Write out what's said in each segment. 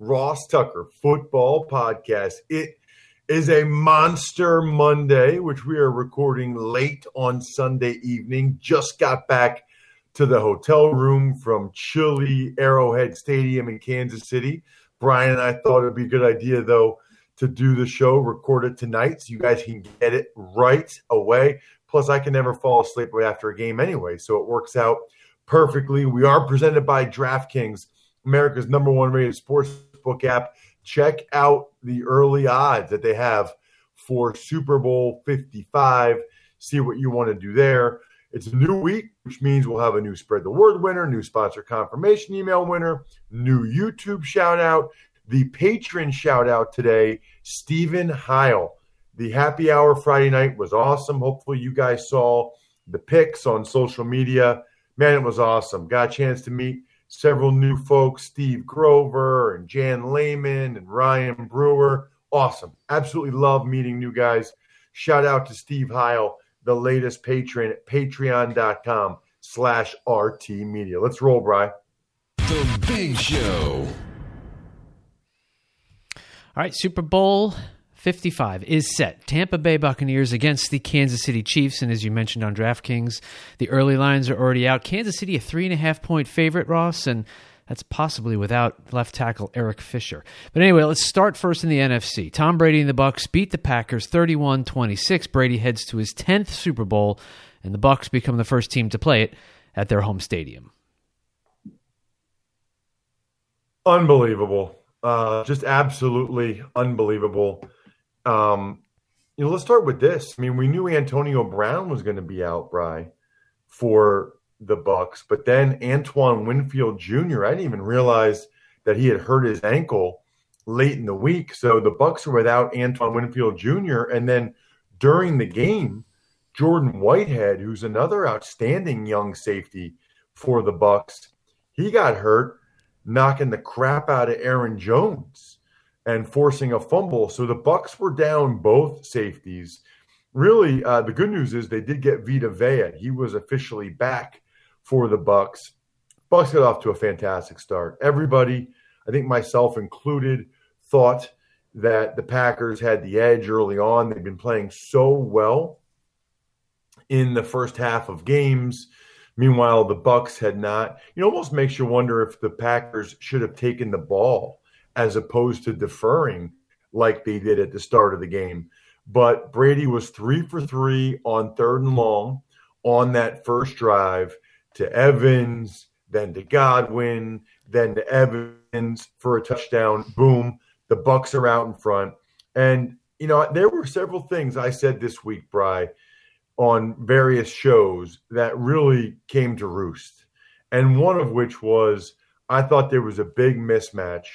Ross Tucker Football Podcast. It is a monster Monday, which we are recording late on Sunday evening. Just got back to the hotel room from chilly Arrowhead Stadium in Kansas City. Brian and I thought it'd be a good idea, though, to do the show, record it tonight so you guys can get it right away. Plus, I can never fall asleep after a game anyway, so it works out perfectly. We are presented by DraftKings, America's number one rated sportsbook app. Check out the early odds that they have for Super Bowl 55. See what you want to do there. It's a new week, which means we'll have a new spread the word winner, new sponsor confirmation email winner, new YouTube shout out, the patron shout out today, Stephen Heil. The happy hour Friday night was awesome. Hopefully, you guys saw the pics on social media. Man, it was awesome. Got a chance to meet several new folks Steve Grover and Jan Lehman and Ryan Brewer. Awesome. Absolutely love meeting new guys. Shout out to Steve Heil, the latest patron at patreon.com slash RT Media. Let's roll, Bry. The Big Show. All right, Super Bowl 55 is set. Tampa Bay Buccaneers against the Kansas City Chiefs. And as you mentioned on DraftKings, the early lines are already out. Kansas City, a three and a half point favorite, Ross, and that's possibly without left tackle Eric Fisher. But anyway, let's start first in the NFC. Tom Brady and the Bucs beat the Packers 31-26. Brady heads to his 10th Super Bowl, and the Bucs become the first team to play it at their home stadium. Unbelievable. Uh, just absolutely unbelievable. Um, you know, let's start with this. I mean, we knew Antonio Brown was going to be out, Bry, for the Bucs, but then Antoine Winfield Jr. I didn't even realize that he had hurt his ankle late in the week. So the Bucs are without Antoine Winfield Jr. And then during the game, Jordan Whitehead, who's another outstanding young safety for the Bucs, he got hurt knocking the crap out of Aaron Jones and forcing a fumble. So the Bucs were down both safeties. Really, uh, the good news is they did get Vita Vea. He was officially back for the Bucs. Bucs got off to a fantastic start. Everybody, I think myself included, thought that the Packers had the edge early on. They've been playing so well in the first half of games. Meanwhile, the Bucs had not. It almost makes you wonder if the Packers should have taken the ball as opposed to deferring like they did at the start of the game. But Brady was three for three on third and long on that first drive to Evans, then to Godwin, then to Evans for a touchdown. Boom, the Bucs are out in front. And you know, there were several things I said this week, Bry, on various shows that really came to roost. And one of which was I thought there was a big mismatch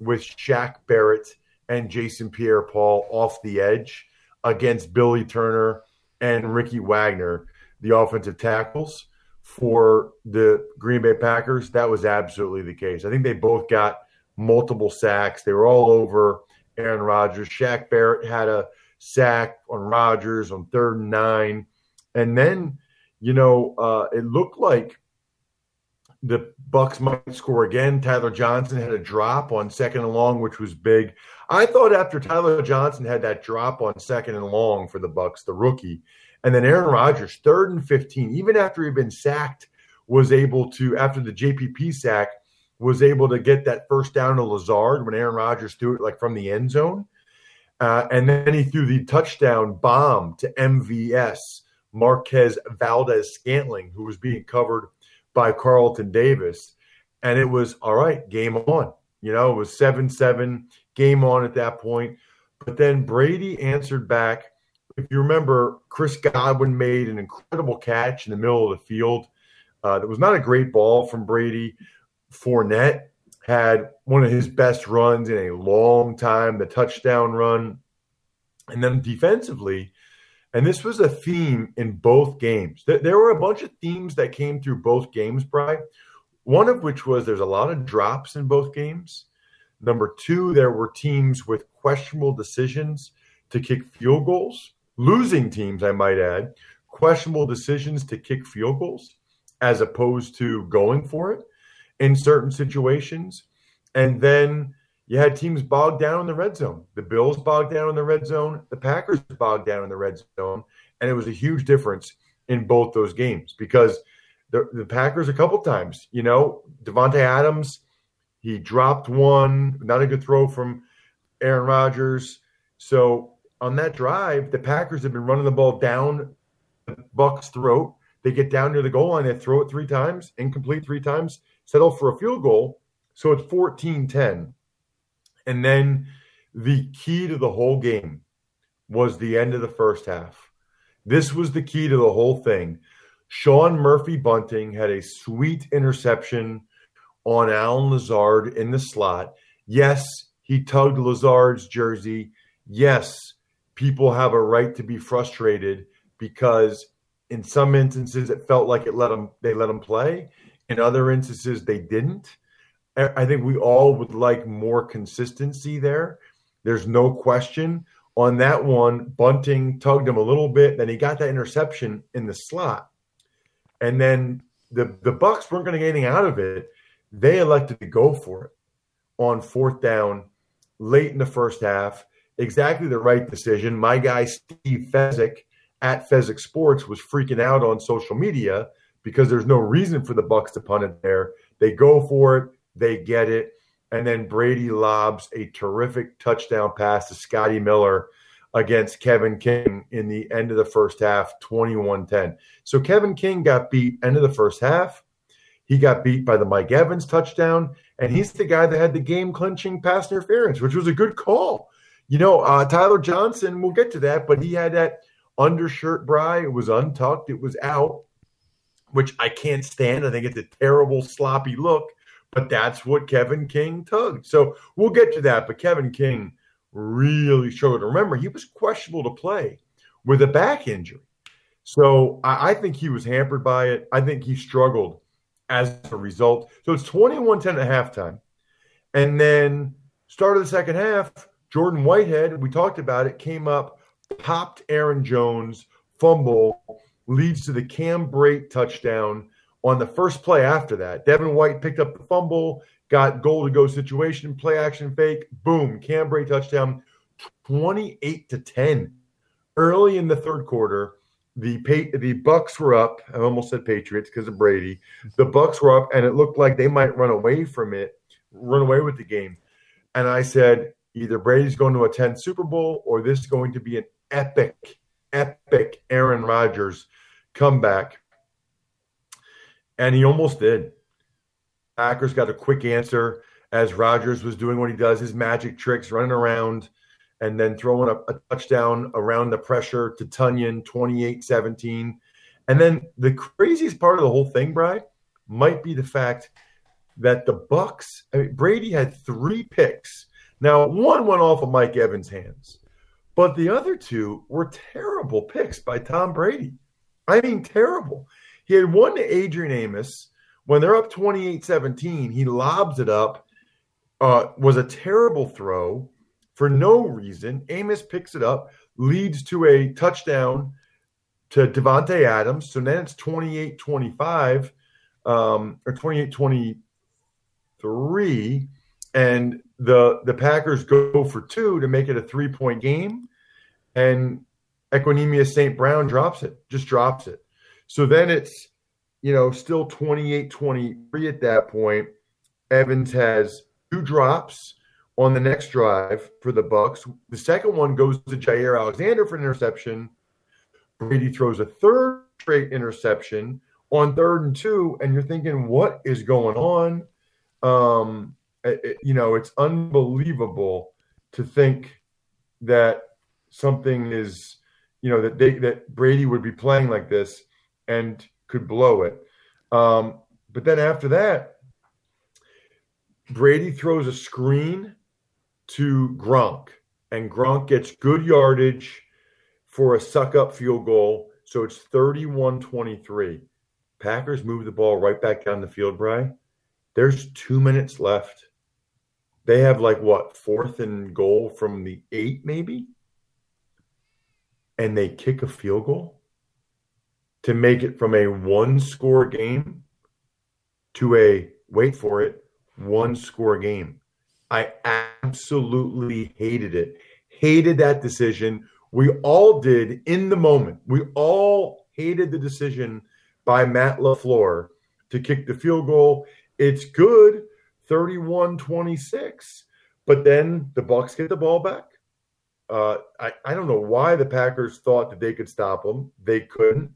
with Shaq Barrett and Jason Pierre Paul off the edge against Billy Turner and Ricky Wagner, the offensive tackles for the Green Bay Packers. That was absolutely the case. I think they both got multiple sacks. They were all over Aaron Rodgers. Shaq Barrett had a sack on Rodgers on third and nine. And then, you know, uh, it looked like the Bucs might score again. Tyler Johnson had a drop on second and long, which was big. I thought after Tyler Johnson had that drop on second and long for the Bucs, the rookie, and then Aaron Rodgers, third and 15, even after he'd been sacked, was able to, after the JPP sack, was able to get that first down to Lazard when Aaron Rodgers threw it like from the end zone. Uh, and then he threw the touchdown bomb to MVS, Marquez Valdes-Scantling, who was being covered by Carlton Davis. And it was all right, game on. You know, it was 7 7, game on at that point. But then Brady answered back. If you remember, Chris Godwin made an incredible catch in the middle of the field. Uh, that was not a great ball from Brady. Fournette had one of his best runs in a long time, the touchdown run. And then defensively, and this was a theme in both games. There were a bunch of themes that came through both games, Bry. One of which was there's a lot of drops in both games. Number two, there were teams with questionable decisions to kick field goals, losing teams, I might add, questionable decisions to kick field goals as opposed to going for it in certain situations. And then you had teams bogged down in the red zone. The Bills bogged down in the red zone. The Packers bogged down in the red zone. And it was a huge difference in both those games because the, the Packers, a couple times, you know, Davante Adams, he dropped one, not a good throw from Aaron Rodgers. So on that drive, the Packers have been running the ball down the Bucs' throat. They get down near the goal line, they throw it three times, incomplete three times, settle for a field goal. So it's 14 10. And then the key to the whole game was the end of the first half. This was the key to the whole thing. Sean Murphy Bunting had a sweet interception on Allen Lazard in the slot. Yes, he tugged Lazard's jersey. Yes, people have a right to be frustrated because in some instances it felt like it let them they let them play. In other instances they didn't. I think we all would like more consistency there. There's no question. On that one, Bunting tugged him a little bit, then he got that interception in the slot. And then the the Bucs weren't going to get anything out of it. They elected to go for it on fourth down late in the first half. Exactly the right decision. My guy Steve Fezzik at Fezzik Sports was freaking out on social media because there's no reason for the Bucs to punt it there. They go for it, they get it, and then Brady lobs a terrific touchdown pass to Scotty Miller against Kevin King in the end of the first half, 21-10. So Kevin King got beat end of the first half. He got beat by the Mike Evans touchdown, and he's the guy that had the game clinching pass interference, which was a good call. You know, uh, Tyler Johnson, we'll get to that, but he had that undershirt bry. It was untucked, it was out, which I can't stand. I think it's a terrible, sloppy look, but that's what Kevin King tugged. So we'll get to that. But Kevin King really struggled. Remember, he was questionable to play with a back injury. So I, I think he was hampered by it. I think he struggled as a result. So it's 21 10 at halftime. And then start of the second half, Jordan Whitehead, we talked about it, came up popped Aaron Jones, fumble, leads to the Cam Brate touchdown on the first play after that. Devin White picked up the fumble, got goal to go situation, play action fake, boom, Cam Brate touchdown, 28 to 10. Early in the third quarter, the the Bucs were up. I almost said Patriots because of Brady. The Bucs were up, and it looked like they might run away from it, run away with the game. And I said, either Brady's going to attend Super Bowl or this is going to be an epic, epic Aaron Rodgers comeback. And he almost did. Packers got a quick answer as Rodgers was doing what he does, his magic tricks, running around and then throwing a, a touchdown around the pressure to Tonyan, 28 17. And then the craziest part of the whole thing, Bry, might be the fact that the Bucs, I mean, Brady had three picks. Now, one went off of Mike Evans' hands. But the other two were terrible picks by Tom Brady. I mean, terrible. He had one to Adrian Amos when they're up 28 17. He lobs it up, uh, was a terrible throw for no reason. Amos picks it up, leads to a touchdown to Davante Adams. So then it's 28 25. um, or 28 23, and the the Packers go for two to make it a three point game, and Equanimeous St. Brown drops it, just drops it. So then it's, you know, still 28 23 at that point. Evans has two drops on the next drive for the Bucs. The second one goes to Jaire Alexander for an interception. Brady throws a third straight interception on third and two, and you're thinking, what is going on? Um, it- you know, it's unbelievable to think that something is, you know, that they that Brady would be playing like this and could blow it. Um, but then after that, Brady throws a screen to Gronk, and Gronk gets good yardage for a suck up field goal. So it's 31 23. Packers move the ball right back down the field, Bry. There's two minutes left. They have like what, fourth and goal from the eight, maybe? And they kick a field goal to make it from a one score game to a, wait for it, one score game. I absolutely hated it. Hated that decision. We all did in the moment. We all hated the decision by Matt LaFleur to kick the field goal. It's good, 31-26. But then the Bucs get the ball back. Uh, I, I don't know why the Packers thought that they could stop them. They couldn't.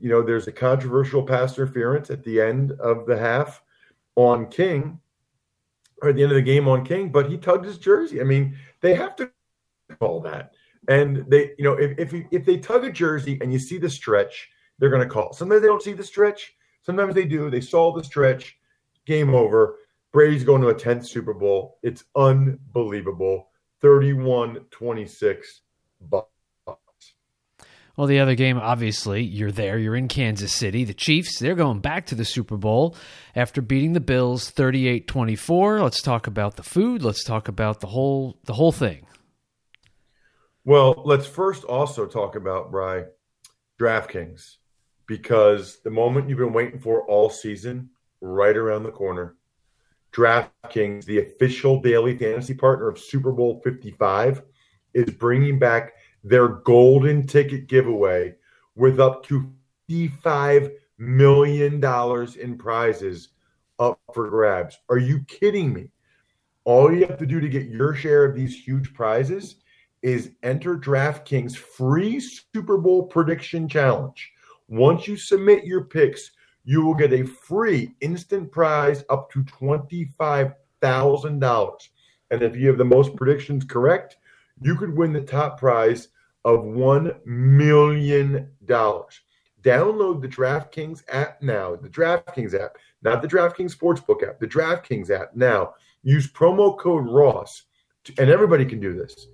You know, there's a controversial pass interference at the end of the half on King, or at the end of the game on King, but he tugged his jersey. I mean, they have to call that. And they, you know, if if, if they tug a jersey and you see the stretch, they're going to call. Sometimes they don't see the stretch. Sometimes they do. They saw the stretch. Game over. Brady's going to a 10th Super Bowl. It's unbelievable. 31 26 Bucs. Well, the other game, obviously, you're there. You're in Kansas City. The Chiefs, they're going back to the Super Bowl after beating the Bills 38-24. Let's talk about the food. Let's talk about the whole the whole thing. Well, let's first also talk about Bry DraftKings because the moment you've been waiting for all season, right around the corner. DraftKings, the official daily fantasy partner of Super Bowl 55, is bringing back their golden ticket giveaway with up to $55 million in prizes up for grabs. Are you kidding me? All you have to do to get your share of these huge prizes is enter DraftKings free Super Bowl prediction challenge. Once you submit your picks, you will get a free instant prize up to $25,000. And if you have the most predictions correct, you could win the top prize of $1 million. Download the DraftKings app now, the DraftKings app, not the DraftKings Sportsbook app, the DraftKings app now. Use promo code Ross, to, and everybody can do this,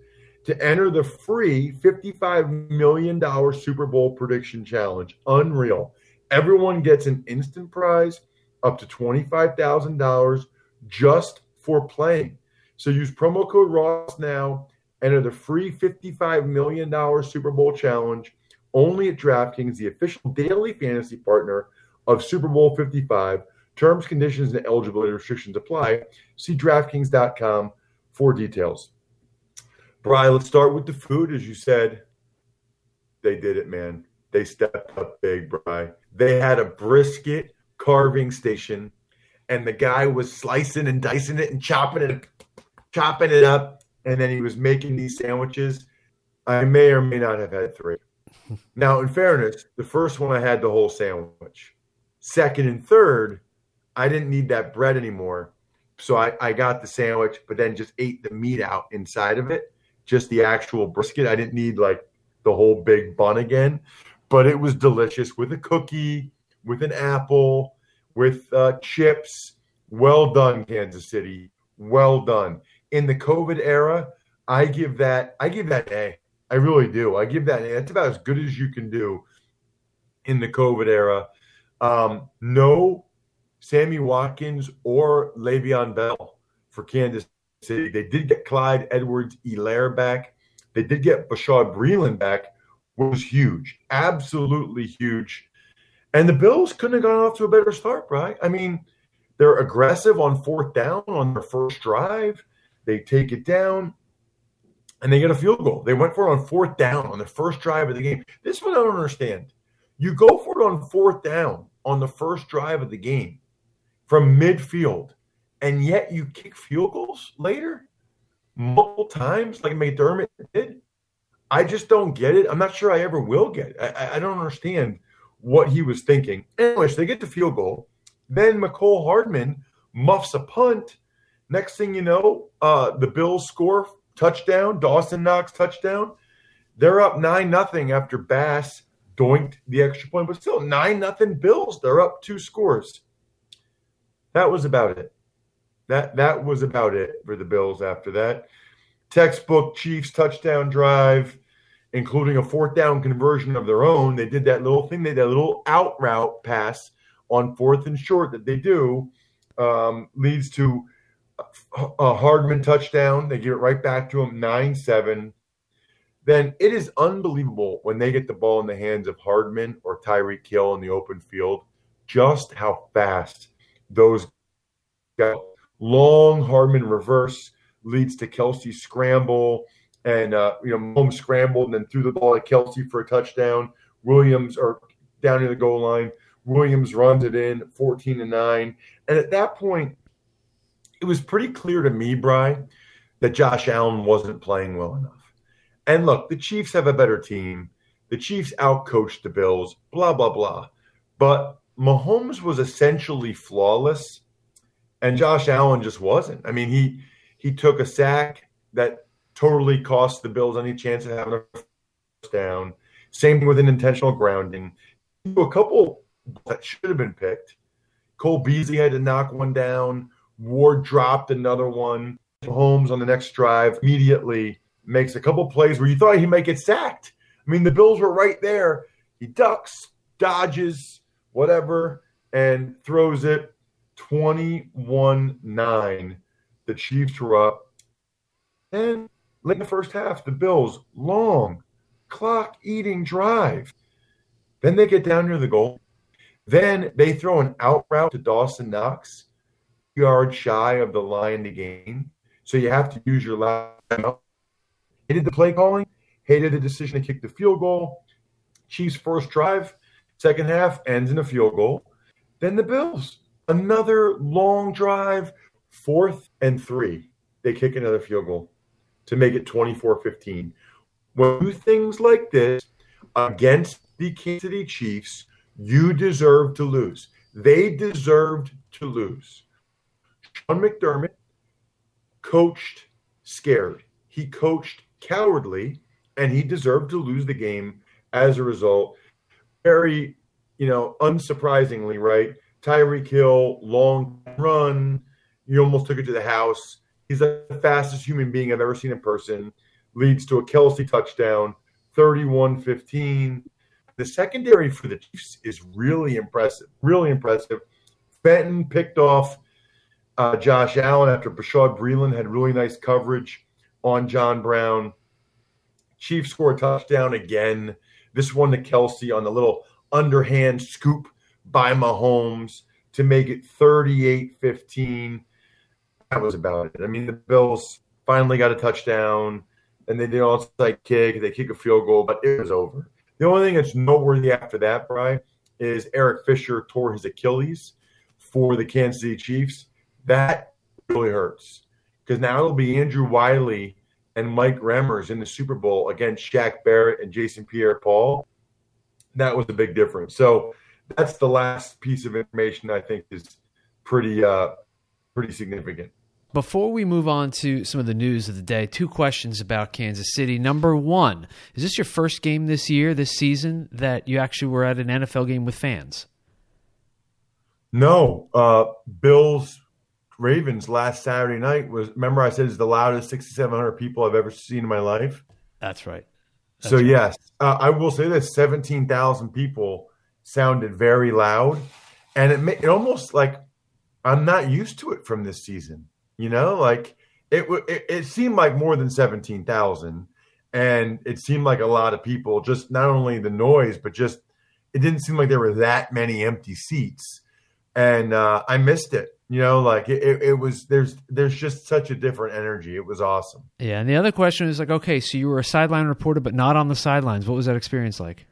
to enter the free $55 million Super Bowl prediction challenge. Unreal. Everyone gets an instant prize up to $25,000 just for playing. So use promo code Ross now. Enter the free $55 million Super Bowl challenge only at DraftKings, the official daily fantasy partner of Super Bowl 55. Terms, conditions, and eligibility restrictions apply. See DraftKings.com for details. Brian, let's start with the food. As you said, they did it, man. They stepped up big, Brian. They had a brisket carving station, and the guy was slicing and dicing it and chopping it, chopping it up, and then he was making these sandwiches. I may or may not have had three. Now, in fairness, the first one I had the whole sandwich. Second and third, I didn't need that bread anymore. So I, I got the sandwich, but then just ate the meat out inside of it, just the actual brisket. I didn't need like the whole big bun again, but it was delicious with a cookie, with an apple, with uh, chips. Well done, Kansas City. Well done. In the COVID era, I give that I give that A. I really do. I give that. A. That's about as good as you can do in the COVID era. Um, no Sammy Watkins or Le'Veon Bell for Kansas City. They did get Clyde Edwards Elaire back. They did get Bashaud Breeland back, which was huge, absolutely huge. And the Bills couldn't have gone off to a better start, right? I mean, they're aggressive on fourth down on their first drive. They take it down and they get a field goal. They went for it on fourth down on the first drive of the game. This is what I don't understand. You go for it on fourth down on the first drive of the game from midfield, and yet you kick field goals later multiple times like McDermott did. I just don't get it. I'm not sure I ever will get it. I, I don't understand what he was thinking. Anyways, they get the field goal. Then Mecole Hardman muffs a punt. Next thing you know, uh, the Bills score touchdown. Dawson Knox touchdown. They're up nine nothing after Bass doinked the extra point, but still nine nothing Bills. They're up two scores. That was about it. That that was about it for the Bills after that. Textbook Chiefs touchdown drive, including a fourth down conversion of their own. They did that little thing, they did that little out route pass on fourth and short that they do, um, leads to a Hardman touchdown. They give it right back to him, 9 7. Then it is unbelievable when they get the ball in the hands of Hardman or Tyreek Hill in the open field, just how fast those go. Long Hardman reverse leads to Kelce scramble and uh, you know home scrambled and then threw the ball at Kelce for a touchdown. Williams or down to the goal line. Williams runs it in 14 to 9. And at that point, it was pretty clear to me, Bry, that Josh Allen wasn't playing well enough. And look, the Chiefs have a better team. The Chiefs outcoached the Bills, blah, blah, blah. But Mahomes was essentially flawless, and Josh Allen just wasn't. I mean, he he took a sack that totally cost the Bills any chance of having a first down. Same thing with an intentional grounding. A couple that should have been picked. Cole Beasley had to knock one down. Ward dropped another one. Holmes on the next drive immediately makes a couple plays where you thought he might get sacked. I mean, the Bills were right there. He ducks, dodges, whatever, and throws it 21 9. The Chiefs were up. And late in the first half, the Bills, long, clock eating drive. Then they get down near the goal. Then they throw an out route to Dawson Knox yards shy of the line to gain. So you have to use your last. Hated the play calling, hated the decision to kick the field goal. Chiefs' first drive, second half ends in a field goal. Then the Bills, another long drive, fourth and three. They kick another field goal to make it 24 15. When you do things like this against the Kansas City Chiefs, you deserve to lose. They deserved to lose. Sean McDermott coached scared. He coached cowardly, and he deserved to lose the game as a result. Very, you know, unsurprisingly, right? Tyreek Hill, long run. You almost took it to the house. He's the fastest human being I've ever seen in person. Leads to a Kelce touchdown, 31 15. The secondary for the Chiefs is really impressive. Really impressive. Fenton picked off uh, Josh Allen after Bashaud Breeland had really nice coverage on John Brown. Chiefs score a touchdown again. This one to Kelce on the little underhand scoop by Mahomes to make it 38 15. That was about it. I mean, the Bills finally got a touchdown and they did an onside kick. They kick a field goal, but it was over. The only thing that's noteworthy after that, Bry, is Eric Fisher tore his Achilles for the Kansas City Chiefs. That really hurts because now it'll be Andrew Wylie and Mike Remmers in the Super Bowl against Shaq Barrett and Jason Pierre-Paul. That was a big difference. So that's the last piece of information I think is pretty uh, pretty significant. Before we move on to some of the news of the day, two questions about Kansas City. Number one, is this your first game this year, this season, that you actually were at an NFL game with fans? No. Uh, Bills Ravens last Saturday night was remember I said it's the loudest 6,700 people I've ever seen in my life. That's right. That's so right. yes, uh, I will say this: 17,000 people sounded very loud, and it it almost like I'm not used to it from this season. You know, like it it, it seemed like more than 17,000, and it seemed like a lot of people. Just not only the noise, but just it didn't seem like there were that many empty seats, and uh, I missed it. You know, like it, it, was there's there's just such a different energy. It was awesome. Yeah, and the other question is like, okay, so you were a sideline reporter, but not on the sidelines. What was that experience like?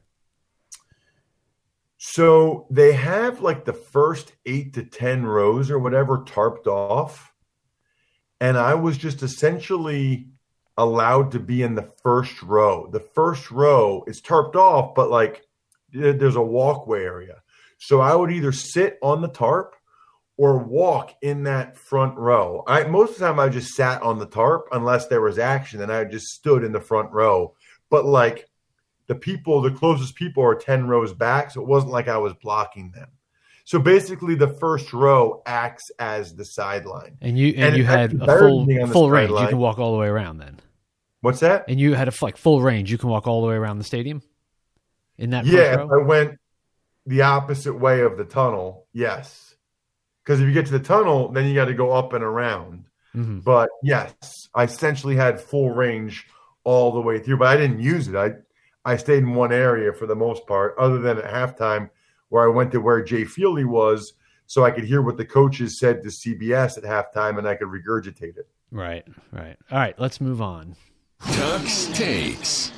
So they have like the first eight to 10 rows or whatever tarped off. And I was just essentially allowed to be in the first row. The first row is tarped off, but like there's a walkway area. So I would either sit on the tarp or walk in that front row. I most of the time I just sat on the tarp unless there was action and I just stood in the front row. But like the people, the closest people are 10 rows back. So it wasn't like I was blocking them. So basically, the first row acts as the sideline. And you and, and you had a full full range. You can walk all the way around then. What's that? And you had a like full range. You can walk all the way around the stadium. In that yeah, I went the opposite way of the tunnel. Yes, because if you get to the tunnel, then you got to go up and around. Mm-hmm. But yes, I essentially had full range all the way through, but I didn't use it. I I stayed in one area for the most part, other than at halftime where I went to where Jay Feely was, so I could hear what the coaches said to CBS at halftime and I could regurgitate it. Right, right. All right, let's move on. Tuck's takes.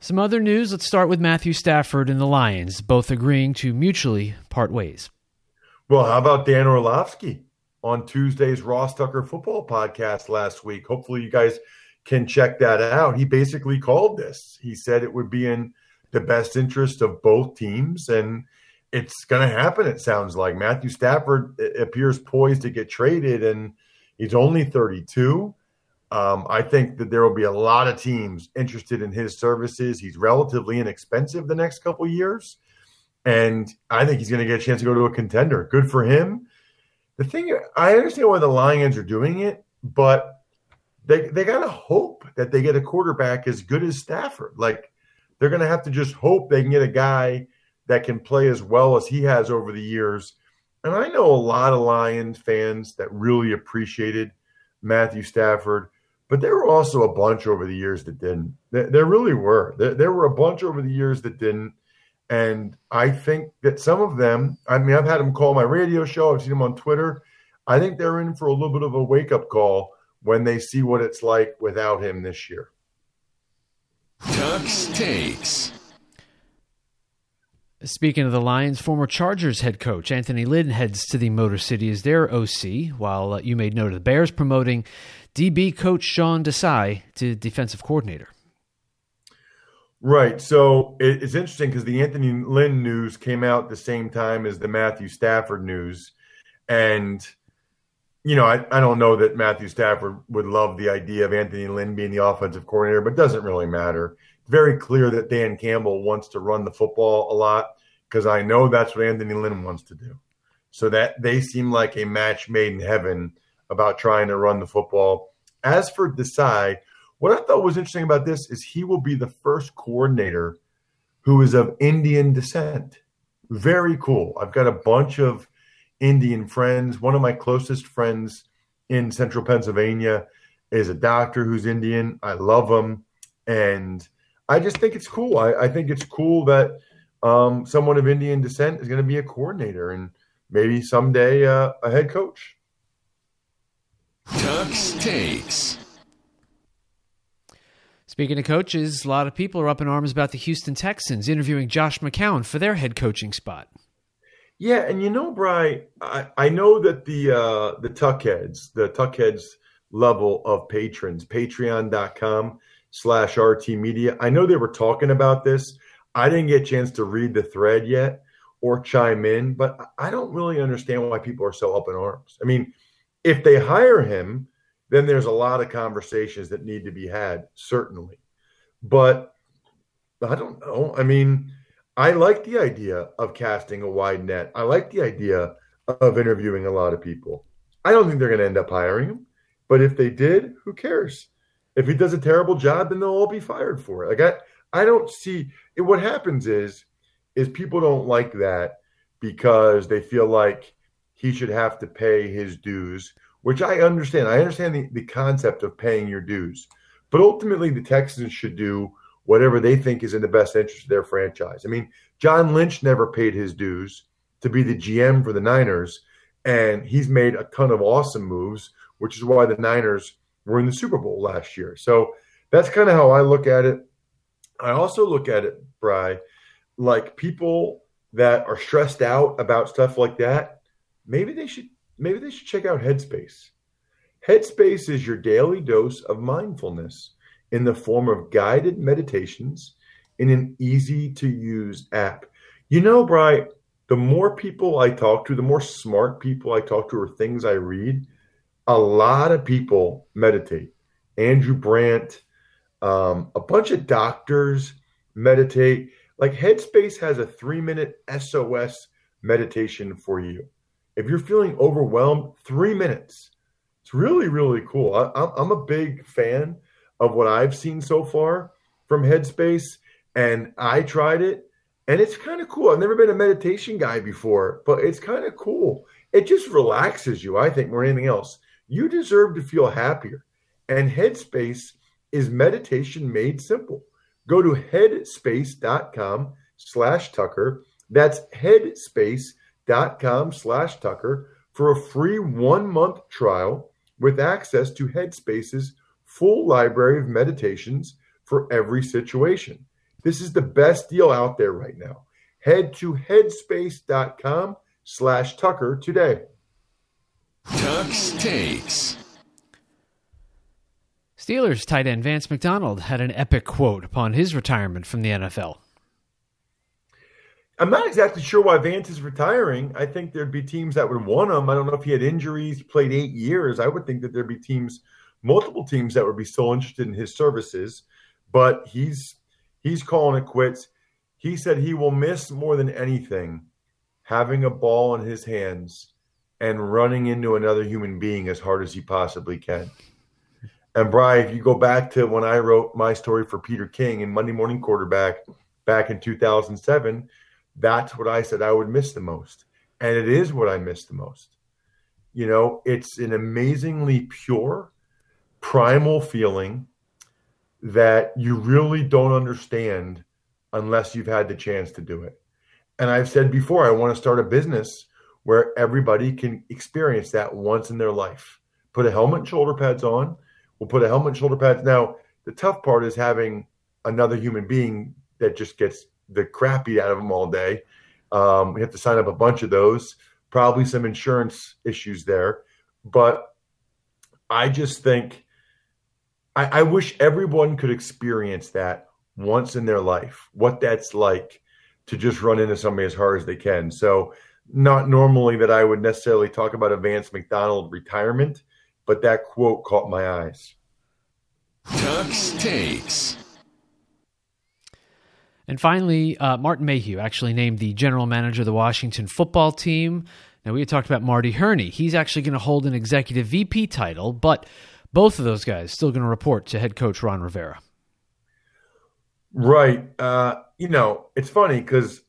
Some other news. Let's start with Matthew Stafford and the Lions, both agreeing to mutually part ways. Well, how about Dan Orlovsky on Tuesday's Ross Tucker football podcast last week? Hopefully, you guys can check that out. He basically called this. He said it would be in the best interest of both teams, and it's going to happen. It sounds like Matthew Stafford uh, appears poised to get traded, and he's only 32. Um, I think that there will be a lot of teams interested in his services. He's relatively inexpensive the next couple years, and I think he's going to get a chance to go to a contender. Good for him. The thing I understand why the Lions are doing it, but they they got to hope that they get a quarterback as good as Stafford. Like they're going to have to just hope they can get a guy that can play as well as he has over the years. And I know a lot of Lions fans that really appreciated Matthew Stafford but there were also a bunch over the years that didn't. There, there really were. There, there, were a bunch over the years that didn't. And I think that some of them, I mean, I've had them call my radio show, I've seen them on Twitter. I think they're in for a little bit of a wake up call when they see what it's like without him this year. Tuck's takes. Speaking of the Lions, former Chargers head coach Anthony Lynn heads to the Motor City as their OC, while uh, you made note of the Bears promoting DB coach Sean Desai to defensive coordinator. Right. So it's interesting because the Anthony Lynn news came out the same time as the Matthew Stafford news. And, you know, I, I don't know that Matthew Stafford would love the idea of Anthony Lynn being the offensive coordinator, but it doesn't really matter. Very clear that Dan Campbell wants to run the football a lot because I know that's what Anthony Lynn wants to do. So that they seem like a match made in heaven about trying to run the football. As for Desai, what I thought was interesting about this is he will be the first coordinator who is of Indian descent. Very cool. I've got a bunch of Indian friends. One of my closest friends in central Pennsylvania is a doctor who's Indian. I love him. And I just think it's cool. I, I think it's cool that um, someone of Indian descent is going to be a coordinator and maybe someday uh, a head coach. Tuck's takes. Speaking of coaches, a lot of people are up in arms about the Houston Texans interviewing Josh McCown for their head coaching spot. Yeah, and you know, Bry, I, I know that the uh, the Tuckheads, the Tuckheads level of patrons, patreon.com slash RT Media. I know they were talking about this. I didn't get a chance to read the thread yet or chime in, but I don't really understand why people are so up in arms. I mean, if they hire him, then there's a lot of conversations that need to be had, certainly. But I don't know. I mean, I like the idea of casting a wide net. I like the idea of interviewing a lot of people. I don't think they're going to end up hiring him, but if they did, who cares? If he does a terrible job, then they'll all be fired for it. Like I, I don't see what happens is, is people don't like that because they feel like he should have to pay his dues, which I understand. I understand the, the concept of paying your dues. But ultimately, the Texans should do whatever they think is in the best interest of their franchise. I mean, John Lynch never paid his dues to be the GM for the Niners, and he's made a ton of awesome moves, which is why the Niners were in the Super Bowl last year. So that's kind of how I look at it. I also look at it, Bry, like people that are stressed out about stuff like that, maybe they should maybe they should check out Headspace. Headspace is your daily dose of mindfulness in the form of guided meditations in an easy to use app. You know, Bry, the more people I talk to, the more smart people I talk to, or things I read, a lot of people meditate. Andrew Brandt, um, a bunch of doctors meditate. Like Headspace has a three minute SOS meditation for you. If you're feeling overwhelmed, three minutes. It's really, really cool. I, I'm a big fan of what I've seen so far from Headspace, and I tried it, and it's kind of cool. I've never been a meditation guy before, but it's kind of cool. It just relaxes you, I think, more than anything else. You deserve to feel happier, and Headspace is meditation made simple. Go to headspace.com slash Tucker. That's headspace.com slash Tucker for a free one month trial with access to Headspace's full library of meditations for every situation. This is the best deal out there right now. Head to headspace.com slash Tucker today. Tuck's Takes. Steelers tight end Vance McDonald had an epic quote upon his retirement from the NFL. I'm not exactly sure why Vance is retiring. I think there'd be teams that would want him. I don't know if he had injuries, played eight years. I would think that there'd be teams, multiple teams that would be still interested in his services. But he's he's calling it quits. He said he will miss more than anything having a ball in his hands and running into another human being as hard as he possibly can. And Brian, if you go back to when I wrote my story for Peter King in Monday Morning Quarterback back in 2007, that's what I said I would miss the most. And it is what I miss the most. You know, it's an amazingly pure, primal feeling that you really don't understand unless you've had the chance to do it. And I've said before, I want to start a business where everybody can experience that once in their life. Put a helmet and shoulder pads on We'll put a helmet and shoulder pads. Now, the tough part is having another human being that just gets the crap beat out of them all day. Um, we have to sign up a bunch of those, probably some insurance issues there. But I just think I, I wish everyone could experience that once in their life, what that's like to just run into somebody as hard as they can. So, not normally that I would necessarily talk about a Vance McDonald retirement but that quote caught my eyes. Tuck's Takes. And finally, uh, Martin Mayhew actually named the general manager of the Washington football team. Now, we had talked about Marty Hurney. He's actually going to hold an executive VP title, but both of those guys still going to report to head coach Ron Rivera. Right. Uh, you know, it's funny because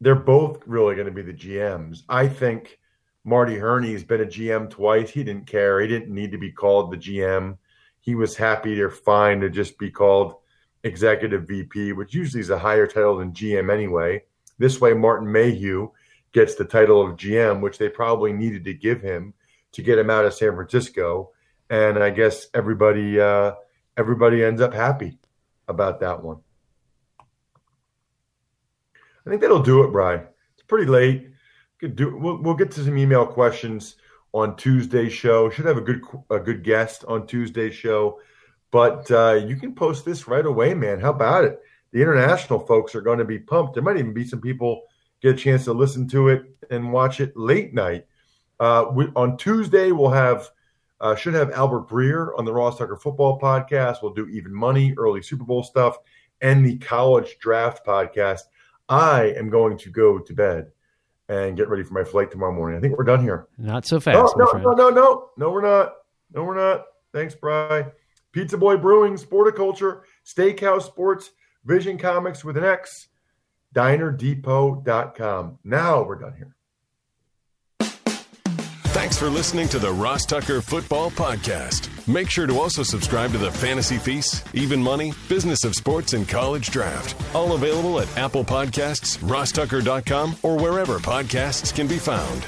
they're both really going to be the GMs. I think Marty Hurney has been a GM twice. He didn't care. He didn't need to be called the GM. He was happy or fine to just be called executive VP, which usually is a higher title than GM anyway. This way, Martin Mayhew gets the title of GM, which they probably needed to give him to get him out of San Francisco. And I guess everybody uh, everybody ends up happy about that one. I think that'll do it, Brian. It's pretty late could do. We'll, we'll get to some email questions on Tuesday's show. Should have a good a good guest on Tuesday's show, but uh, you can post this right away, man. How about it? The international folks are going to be pumped. There might even be some people get a chance to listen to it and watch it late night. Uh, we, on Tuesday, we'll have uh, should have Albert Breer on the Ross Tucker Football Podcast. We'll do even money, early Super Bowl stuff, and the College Draft Podcast. I am going to go to bed and get ready for my flight tomorrow morning. I think we're done here. Not so fast. No, no, no, no, no, no, we're not. No, we're not. Thanks, Bry. Pizza Boy Brewing, Sporticulture, Steakhouse Sports, Vision Comics with an X, DinerDepot.com. Now we're done here. Thanks for listening to the Ross Tucker Football Podcast. Make sure to also subscribe to the Fantasy Feast, Even Money, Business of Sports, and College Draft. All available at Apple Podcasts, rosstucker.com, or wherever podcasts can be found.